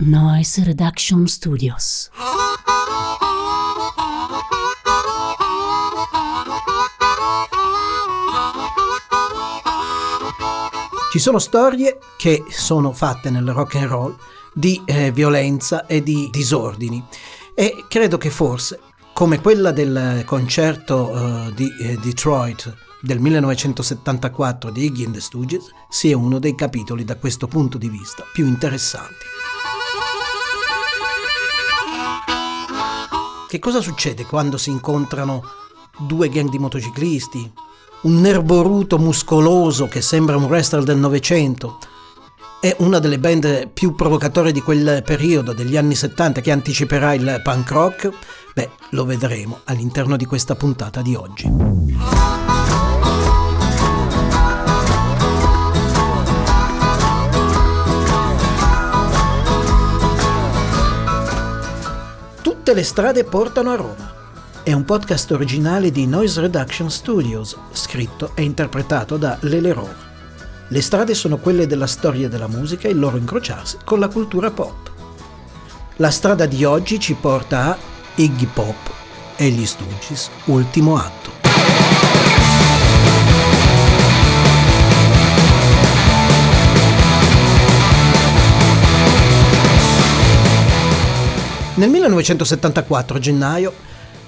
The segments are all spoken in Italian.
Noise Reduction Studios. Ci sono storie che sono fatte nel rock and roll di eh, violenza e di disordini e credo che forse come quella del concerto uh, di eh, Detroit del 1974 di Iggy and the Stooges sia uno dei capitoli da questo punto di vista più interessanti. Che cosa succede quando si incontrano due gang di motociclisti, un nerboruto muscoloso che sembra un wrestler del Novecento è una delle band più provocatorie di quel periodo, degli anni 70, che anticiperà il punk rock? Beh, lo vedremo all'interno di questa puntata di oggi. Tutte le strade portano a Roma. È un podcast originale di Noise Reduction Studios, scritto e interpretato da Lele Roma. Le strade sono quelle della storia della musica e il loro incrociarsi con la cultura pop. La strada di oggi ci porta a Iggy Pop e gli Stooges, ultimo atto. Nel 1974, gennaio,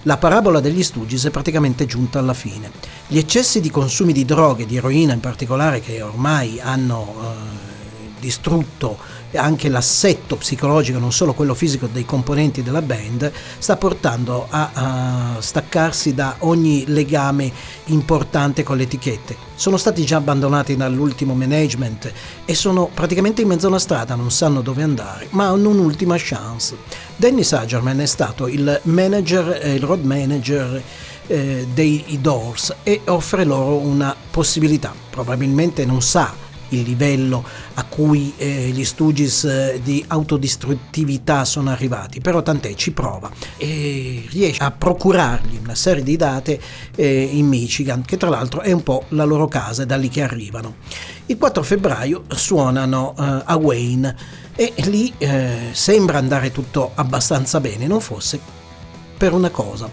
la parabola degli Stooges è praticamente giunta alla fine. Gli eccessi di consumi di droghe, di eroina in particolare, che ormai hanno eh, distrutto anche l'assetto psicologico, non solo quello fisico dei componenti della band, sta portando a, a staccarsi da ogni legame importante con le etichette. Sono stati già abbandonati dall'ultimo management e sono praticamente in mezzo alla strada, non sanno dove andare, ma hanno un'ultima chance. Danny Sagerman è stato il manager, il road manager eh, dei Doors e offre loro una possibilità. Probabilmente non sa il livello a cui eh, gli Stooges eh, di autodistruttività sono arrivati, però tant'è, ci prova e riesce a procurargli una serie di date eh, in Michigan, che tra l'altro è un po' la loro casa, è da lì che arrivano. Il 4 febbraio suonano eh, a Wayne e lì eh, sembra andare tutto abbastanza bene, non fosse per una cosa,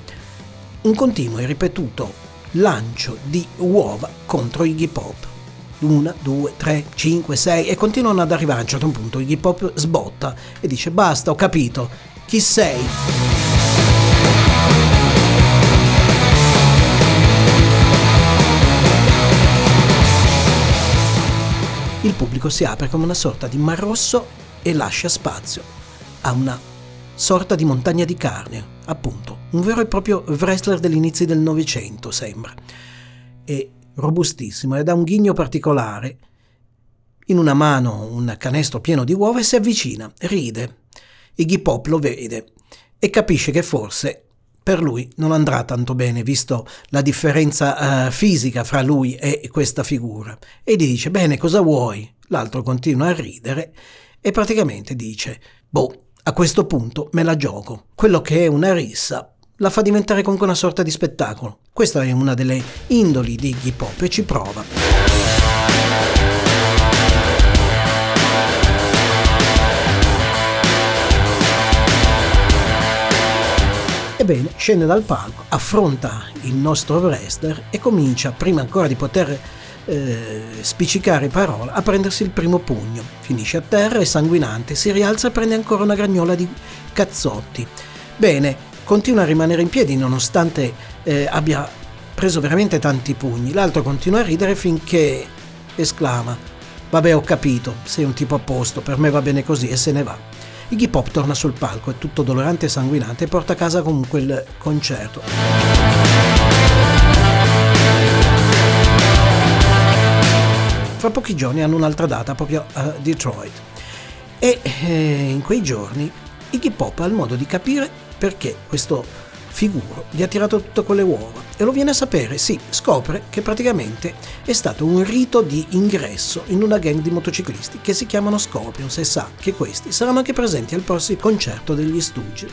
un continuo e ripetuto lancio di uova contro Iggy Pop una, due, tre, cinque, sei e continuano ad arrivare a un certo punto Iggy Pop sbotta e dice basta, ho capito, chi sei? Il pubblico si apre come una sorta di mar rosso e lascia spazio a una sorta di montagna di carne, appunto, un vero e proprio wrestler degli inizi del Novecento sembra. E robustissimo ed ha un ghigno particolare. In una mano un canestro pieno di uova e si avvicina, ride. Iggy Pop lo vede e capisce che forse per lui non andrà tanto bene, visto la differenza uh, fisica fra lui e questa figura. E gli dice, bene, cosa vuoi? L'altro continua a ridere e praticamente dice, boh, a questo punto me la gioco. Quello che è una rissa la fa diventare comunque una sorta di spettacolo. Questa è una delle indoli di hip hop e ci prova. Ebbene, scende dal palco, affronta il nostro wrestler e comincia, prima ancora di poter eh, spiccicare parole, a prendersi il primo pugno. Finisce a terra e sanguinante, si rialza e prende ancora una gragnola di cazzotti. Bene, continua a rimanere in piedi nonostante eh, abbia preso veramente tanti pugni. L'altro continua a ridere finché esclama: Vabbè, ho capito, sei un tipo a posto, per me va bene così e se ne va. Iggy Pop torna sul palco, è tutto dolorante e sanguinante e porta a casa comunque il concerto. Fra pochi giorni hanno un'altra data proprio a Detroit e eh, in quei giorni Iggy Pop ha il modo di capire perché questo figuro gli ha tirato tutte quelle uova e lo viene a sapere, sì, scopre che praticamente è stato un rito di ingresso in una gang di motociclisti che si chiamano Scorpions e sa che questi saranno anche presenti al prossimo concerto degli Stooges.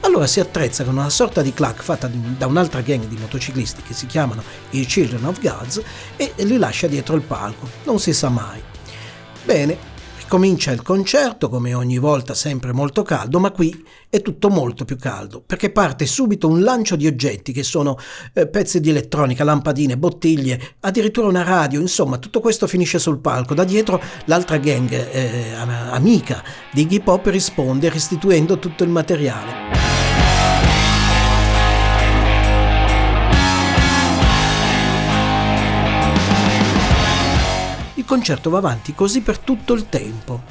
Allora si attrezza con una sorta di clac fatta da un'altra gang di motociclisti che si chiamano i Children of Gods e li lascia dietro il palco, non si sa mai. Bene, Comincia il concerto, come ogni volta sempre molto caldo, ma qui è tutto molto più caldo, perché parte subito un lancio di oggetti che sono eh, pezzi di elettronica, lampadine, bottiglie, addirittura una radio, insomma tutto questo finisce sul palco. Da dietro l'altra gang eh, amica di Iggy Pop risponde restituendo tutto il materiale. Concerto va avanti così per tutto il tempo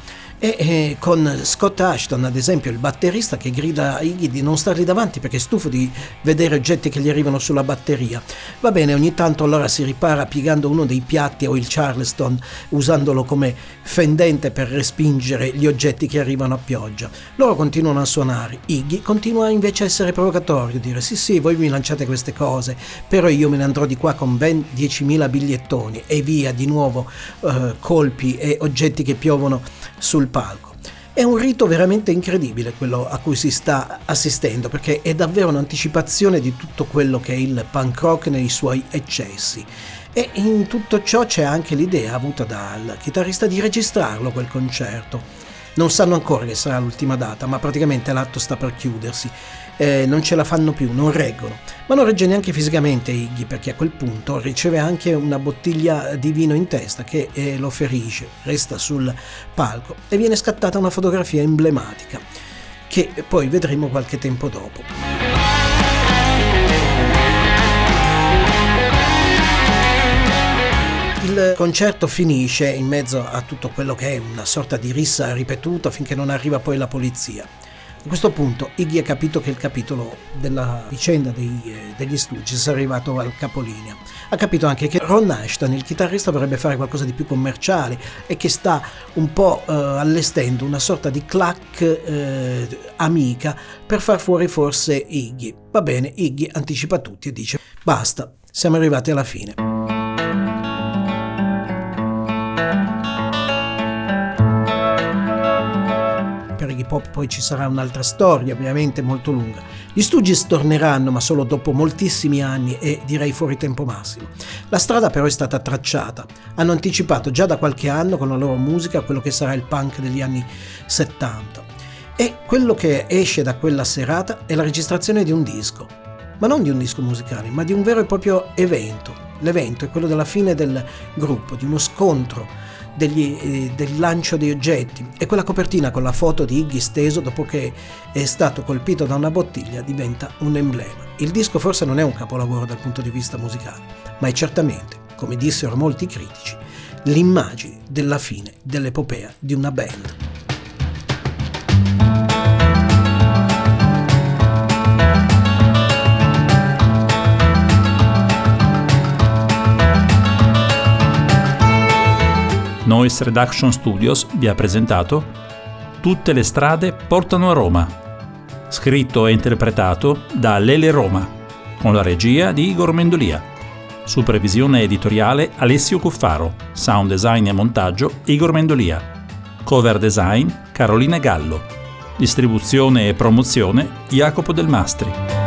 e eh, con Scott Ashton, ad esempio, il batterista che grida a Iggy di non stargli davanti perché è stufo di vedere oggetti che gli arrivano sulla batteria. Va bene, ogni tanto allora si ripara piegando uno dei piatti o il Charleston usandolo come fendente per respingere gli oggetti che arrivano a pioggia. Loro continuano a suonare. Iggy continua invece a essere provocatorio, dire sì sì, voi mi lanciate queste cose, però io me ne andrò di qua con ben 10.000 bigliettoni e via di nuovo eh, colpi e oggetti che piovono sul palco. È un rito veramente incredibile quello a cui si sta assistendo perché è davvero un'anticipazione di tutto quello che è il punk rock nei suoi eccessi. E in tutto ciò c'è anche l'idea avuta dal chitarrista di registrarlo quel concerto. Non sanno ancora che sarà l'ultima data, ma praticamente l'atto sta per chiudersi eh, non ce la fanno più, non reggono. Ma non regge neanche fisicamente Iggy perché a quel punto riceve anche una bottiglia di vino in testa che eh, lo ferisce, resta sul palco e viene scattata una fotografia emblematica che poi vedremo qualche tempo dopo. Il concerto finisce in mezzo a tutto quello che è una sorta di rissa ripetuta finché non arriva poi la polizia. A questo punto Iggy ha capito che il capitolo della vicenda dei, eh, degli Stooges è arrivato al capolinea. Ha capito anche che Ron Ashton, il chitarrista, vorrebbe fare qualcosa di più commerciale e che sta un po' eh, allestendo una sorta di clac eh, amica per far fuori forse Iggy. Va bene, Iggy anticipa tutti e dice basta, siamo arrivati alla fine. Iggy Pop poi ci sarà un'altra storia, ovviamente molto lunga. Gli Stooges torneranno, ma solo dopo moltissimi anni e direi fuori tempo massimo. La strada però è stata tracciata. Hanno anticipato già da qualche anno con la loro musica quello che sarà il punk degli anni 70. E quello che esce da quella serata è la registrazione di un disco. Ma non di un disco musicale, ma di un vero e proprio evento. L'evento è quello della fine del gruppo, di uno scontro degli, eh, del lancio di oggetti e quella copertina con la foto di Iggy steso dopo che è stato colpito da una bottiglia diventa un emblema. Il disco forse non è un capolavoro dal punto di vista musicale, ma è certamente, come dissero molti critici, l'immagine della fine dell'epopea di una band. Noise Reduction Studios vi ha presentato Tutte le strade portano a Roma, scritto e interpretato da Lele Roma, con la regia di Igor Mendolia. Supervisione editoriale Alessio Cuffaro, sound design e montaggio Igor Mendolia, cover design Carolina Gallo, distribuzione e promozione Jacopo Del Mastri.